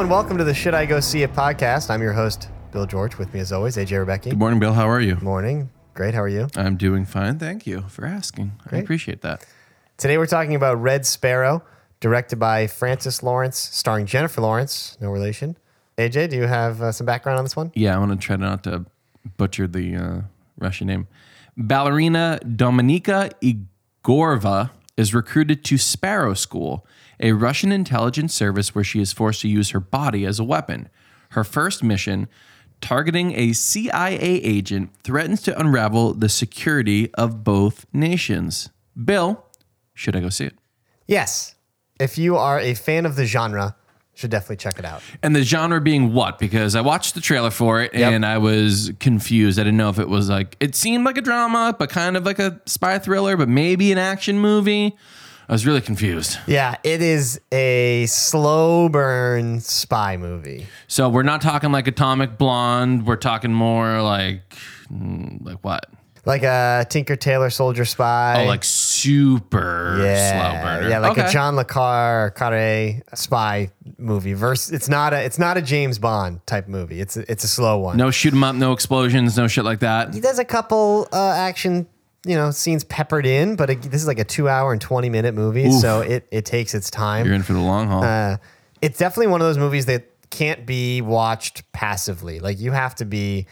and welcome to the Should I Go See It podcast. I'm your host, Bill George. With me, as always, AJ Rebecki. Good morning, Bill. How are you? Morning. Great. How are you? I'm doing fine. Thank you for asking. I appreciate that. Today, we're talking about Red Sparrow, directed by Francis Lawrence, starring Jennifer Lawrence. No relation. AJ, do you have uh, some background on this one? Yeah, I want to try not to butcher the uh, Russian name. Ballerina Dominika Egorova is recruited to Sparrow School, a Russian intelligence service where she is forced to use her body as a weapon. Her first mission, targeting a CIA agent, threatens to unravel the security of both nations. Bill, should I go see it? Yes. If you are a fan of the genre, should definitely check it out. And the genre being what? Because I watched the trailer for it and I was confused. I didn't know if it was like, it seemed like a drama, but kind of like a spy thriller, but maybe an action movie. I was really confused. Yeah, it is a slow burn spy movie. So we're not talking like Atomic Blonde. We're talking more like, mm, like what? Like a Tinker Tailor Soldier Spy. Oh, like super yeah, slow burner. Yeah, like a John Le Carre, Carre spy movie. Verse, it's not a it's not a James Bond type movie. It's a, it's a slow one. No shoot 'em up, no explosions, no shit like that. He does a couple uh, action, you know, scenes peppered in, but it, this is like a two hour and twenty minute movie, so it it takes its time. You're in for the long haul. Uh, it's definitely one of those movies that can't be watched passively. Like you have to be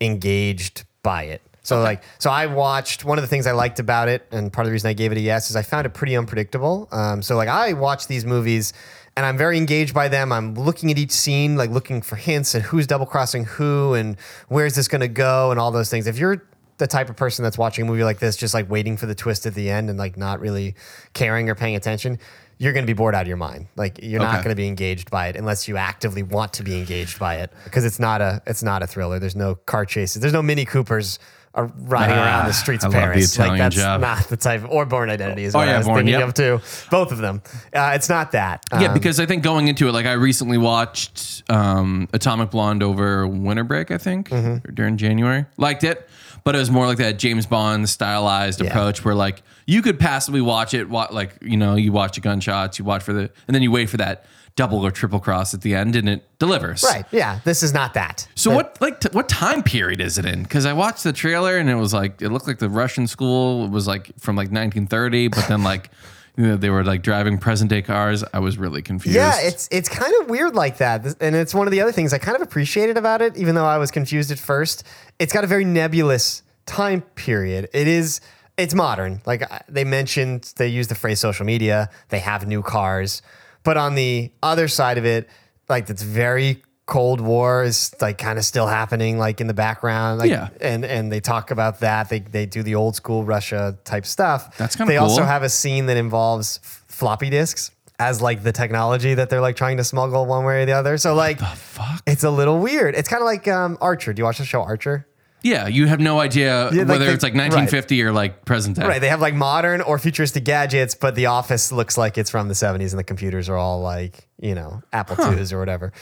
engaged by it. So like, so I watched one of the things I liked about it, and part of the reason I gave it a yes is I found it pretty unpredictable. Um, so like, I watch these movies, and I'm very engaged by them. I'm looking at each scene, like looking for hints and who's double crossing who, and where's this going to go, and all those things. If you're the type of person that's watching a movie like this, just like waiting for the twist at the end and like not really caring or paying attention, you're going to be bored out of your mind. Like you're not going to be engaged by it unless you actively want to be engaged by it because it's not a it's not a thriller. There's no car chases. There's no Mini Coopers are riding Ah, around the streets of I the Paris. like that's job. not the type. Or Bourne Identity is Oh, what yeah, I was Bourne, thinking yep. of too. Both of them. Uh, it's not that. Yeah, Um, because I think going into it, like I recently watched um, Atomic Blonde over winter break, I think, Mm-hmm. during January. Liked it, but it was more like that James Bond stylized Yeah. approach where like you could passively watch it, wa- like you know, you watch the gunshots, you watch for the, and then you wait for that double or triple cross at the end, and it delivers. right. Yeah. This is not that. So what like t- what time period is it in? Because I watched the trailer and it was like it looked like the Russian school was like from like 1930, but then like they were like driving present day cars. I was really confused. Yeah, it's it's kind of weird like that, and it's one of the other things I kind of appreciated about it, even though I was confused at first. It's got a very nebulous time period. It is it's modern. Like they mentioned, they use the phrase social media. They have new cars, but on the other side of it, like it's very Cold War is like kind of still happening, like in the background. Like, Yeah. and and they talk about that. They they do the old school Russia type stuff. That's kinda They also have a scene that involves f- floppy disks as like the technology that they're like trying to smuggle one way or the other. So like fuck? it's a little weird. It's kind of like um, Archer. Do you watch the show Archer? Yeah, you have no idea Yeah, like whether they- it's like 1950 or like present day. Right. They have like modern or futuristic gadgets, but the office looks like it's from the 70s and the computers are all like, you know, Apple IIs or whatever.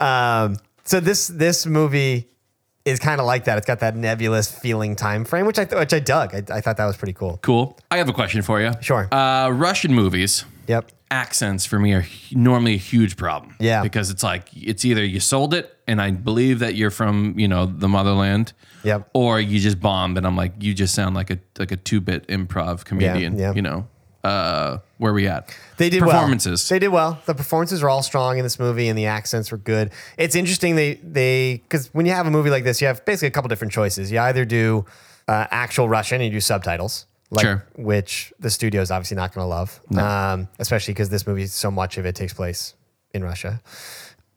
Um, so this this movie is kind of like that. It's got that nebulous feeling time frame, which I th- which I dug. I, I thought that was pretty cool. Cool. I have a question for you. Sure. Uh, Russian movies. Yep. Accents for me are normally a huge problem. Yeah. Because it's like it's either you sold it and I believe that you're from, you know, the motherland. Yep. Or you just bombed and I'm like, you just sound like a like a two bit improv comedian. yeah. You know. Uh where we at? They did performances. Well. They did well. The performances were all strong in this movie, and the accents were good. It's interesting they they because when you have a movie like this, you have basically a couple different choices. You either do uh, actual Russian and you do subtitles, like Sure. which the studio is obviously not going to love, um, especially because this movie so much of it takes place in Russia.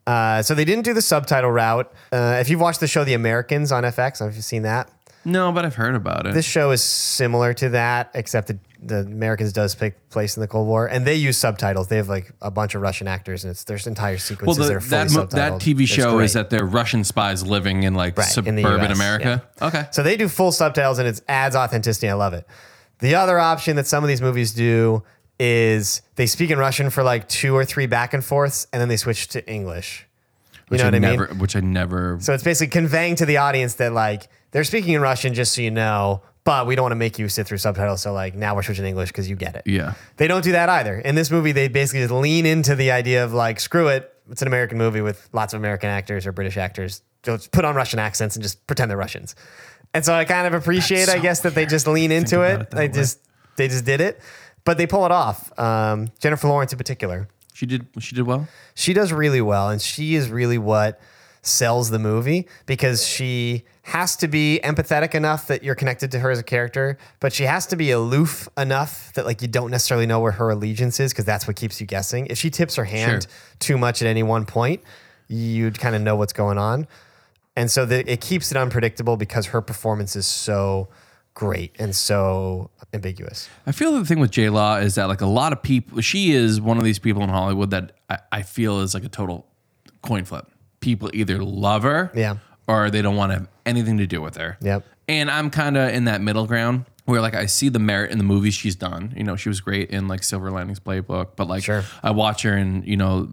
Uh, so they didn't do the subtitle route. Uh, if you've watched the show The Americans on FX, I don't know if you've seen that. no, but I've heard about it. This show is similar to that, except the, the Americans does take place in the Cold War, and they use subtitles. They have like a bunch of Russian actors, and it's there's entire well, sequences the, that that, mo- subtitled. that TV show is that they're Russian spies living in like Right, suburban US, America. Okay. So they do full subtitles, and it adds authenticity. I love it. The other option that some of these movies do is they speak in Russian for like two or three back and forths, and then they switch to English. You Which know what I mean? never, Which I never. So it's basically conveying to the audience that like they're speaking in Russian just so you know, but we don't want to make you sit through subtitles. So like now we're switching to English because you get it. yeah. They don't do that either. In this movie, they basically just lean into the idea of like, screw it, it's an American movie with lots of American actors or British actors. Just put on Russian accents and just pretend they're Russians. And so I kind of appreciate, That's I so guess, that they just lean into it. it they way. just they just did it, but they pull it off. Um, Jennifer Lawrence in particular, She did. She did well. she does really well, and she is really what sells the movie because she has to be empathetic enough that you're connected to her as a character, but she has to be aloof enough that like you don't necessarily know where her allegiance is because that's what keeps you guessing. If she tips her hand Sure. too much at any one point, you'd kind of know what's going on. And so the, it keeps it unpredictable because her performance is so great and so ambiguous. I feel the thing with J Law is that like a lot of people, she is one of these people in Hollywood that I, I feel is like a total coin flip. People either love her, Yeah. or they don't want to have anything to do with her. Yep. And I'm kind of in that middle ground where like I see the merit in the movies she's done. You know, she was great in like Silver Linings Playbook, but like Sure. I watch her in you know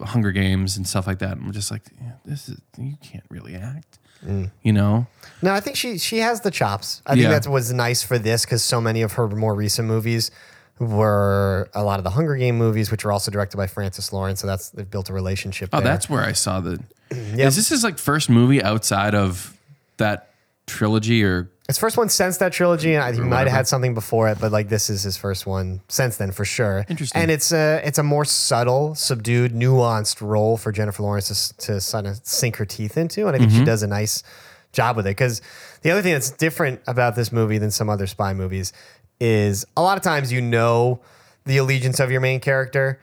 Hunger Games and stuff like that. And I'm just like, yeah, this is you can't really act. Mm. You know, No, I think she she has the chops. I think that was nice for this because so many of her more recent movies were a lot of the Hunger Game movies, which were also directed by Francis Lawrence. So that's they've built a relationship. Oh, there. that's where I saw the. Yep. Is this his like first movie outside of that trilogy or? His first one since that trilogy, and he might have had something before it, but like this is his first one since then for sure. Interesting. And it's a it's a more subtle, subdued, nuanced role for Jennifer Lawrence to, s- to kind of sink her teeth into, and I think she mm-hmm. does a nice job with it. Because the other thing that's different about this movie than some other spy movies is a lot of times you know the allegiance of your main character,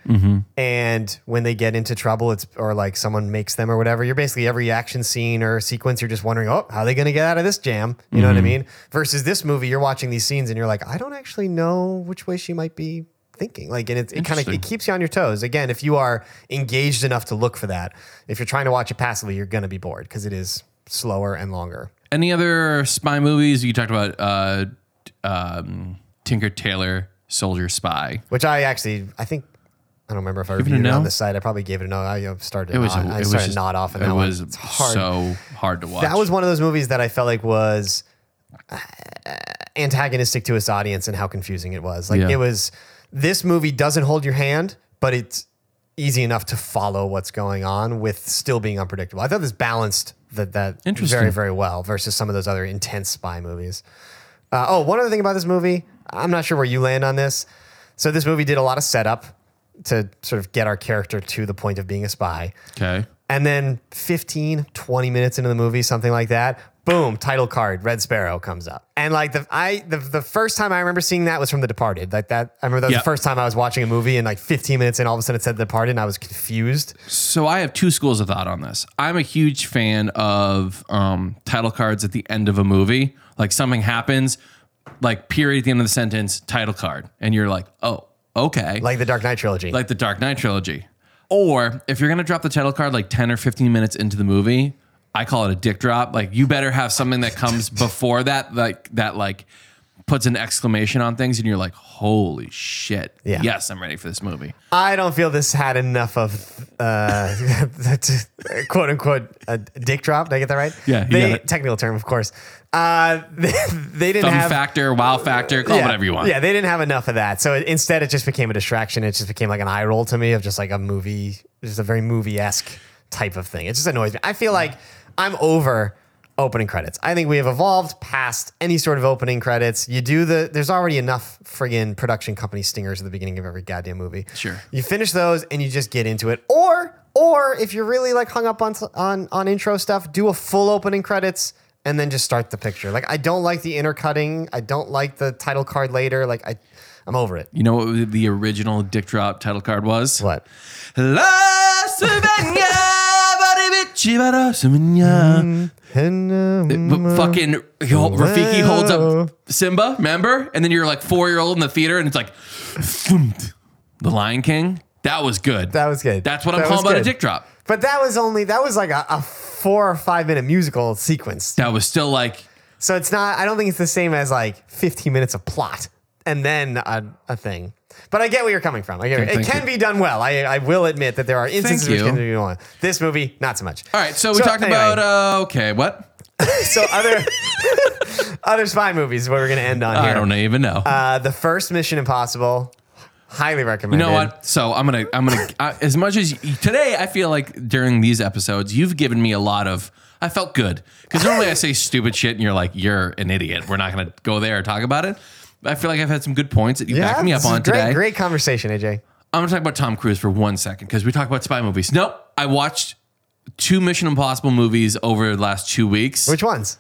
and when they get into trouble, it's or like someone makes them or whatever. You're basically every action scene or sequence, you're just wondering, oh, how are they going to get out of this jam? You know what I mean? Versus this movie, you're watching these scenes and you're like, I don't actually know which way she might be thinking. Like, and it, it kind of it keeps you on your toes. Again, if you are engaged enough to look for that, if you're trying to watch it passively, you're going to be bored because it is slower and longer. Any other spy movies? You talked about uh, um, Tinker Tailor Soldier Spy. Which I actually, I think. I don't remember if I Give it a reviewed it no? on the site. I probably gave it a no. I you know, started. It was. nod, a, I it started was just, nod off, and it that was one. It's hard. so hard to watch. That was one of those movies that I felt like was uh, antagonistic to its audience and how confusing it was. Like Yeah. it was this movie doesn't hold your hand, but it's easy enough to follow what's going on with still being unpredictable. I thought this balanced that that Interesting. very very well versus some of those other intense spy movies. Uh, oh, one other thing about this movie, I'm not sure where you land on this. So this movie did a lot of setup to sort of get our character to the point of being a spy. okay. And then 15, 20 minutes into the movie, something like that, boom, title card, Red Sparrow comes up. And like the I the, the first time I remember seeing that was from The Departed. Like that, I remember that was the first time I was watching a movie and like 15 minutes in, all of a sudden it said The Departed and I was confused. So I have two schools of thought on this. I'm a huge fan of um, title cards at the end of a movie. Like something happens, like period at the end of the sentence, title card, and you're like, oh, okay. Like the Dark Knight trilogy. like the Dark Knight trilogy. Or if you're gonna drop the title card like 10 or 15 minutes into the movie, I call it a dick drop. Like you better have something that comes before that, like that like puts an exclamation on things and you're like, holy shit. Yeah. Yes, I'm ready for this movie. I don't feel this had enough of uh, quote unquote a dick drop. Did I get that right? Yeah, They, technical term, of course. Uh, they, they didn't Thumb have factor, wow factor, call yeah, whatever you want. Yeah, they didn't have enough of that. So it, instead, it just became a distraction. It just became like an eye roll to me of just like a movie, just a very movie esque type of thing. It just annoys me. I feel like I'm over opening credits. I think we have evolved past any sort of opening credits. You do the, there's already enough friggin' production company stingers at the beginning of every goddamn movie. Sure. You finish those and you just get into it. Or, or if you're really like hung up on, on, on intro stuff, do a full opening credits and then just start the picture. Like I don't like the intercutting. I don't like the title card later. Like I, I'm over it. You know what the original dick drop title card was? What? La Slovenia, Baribici, Bara fucking Rafiki holds up Simba, remember? And then you're like four year old in the theater, and it's like thumped. the Lion King. That was good. That was good. That's what I'm That calling about a dick drop. But that was only that was like a, a four or five minute musical sequence. That was still like So it's not. I don't think it's the same as like 15 minutes of plot and then a, a thing. But I get where you're coming from. I get it. It Thank can you. be done well. I, I will admit that there are instances which you. can be done well. This movie, not so much. all right. So we talked anyway, about uh, okay, what? so other other spy movies. is What we're gonna end on here. I don't even know. Uh, the first Mission Impossible, Highly recommend. You know what? So I'm gonna I'm gonna as much as today I feel like during these episodes you've given me a lot of. I felt good because normally I say stupid shit and you're like you're an idiot. We're not gonna go there or talk about it. I feel like I've had some good points that you backed me up this is on great, today. Great conversation, AJ. I'm gonna talk about Tom Cruise for one second because we talk about spy movies. Nope, I watched two Mission Impossible movies over the last two weeks. Which ones?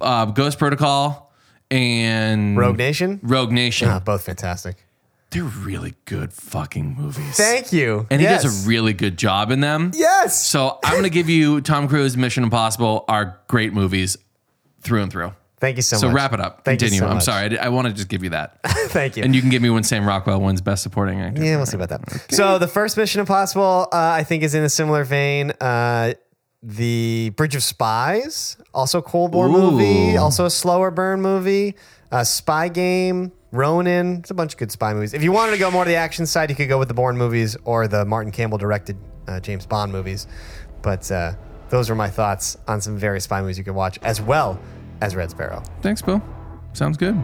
uh, Ghost Protocol and Rogue Nation. Rogue Nation. Ah, both fantastic. They're really good fucking movies. Thank you. and he does a really good job in them. yes. So I'm gonna give you Tom Cruise, Mission Impossible are great movies through and through. Thank you so, So much. So wrap it up. Thank you Continue. so I'm much. sorry. I, I want to just give you that, Thank you. and you can give me when Sam Rockwell wins Best Supporting Actor. Yeah, we'll see about that. So the first Mission Impossible, uh, I think, is in a similar vein. Uh, the Bridge of Spies, also a Cold War movie, also a slower burn movie. Uh, Spy Game, Ronin. It's a bunch of good spy movies. If you wanted to go more to the action side, you could go with the Bourne movies or the Martin Campbell directed uh, James Bond movies. But uh, those were my thoughts on some various spy movies you could watch, as well as Red Sparrow. Thanks, Bill. Sounds good.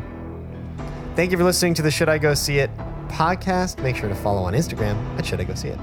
Thank you for listening to the Should I Go See It podcast. Make sure to follow on Instagram at Should I Go See It.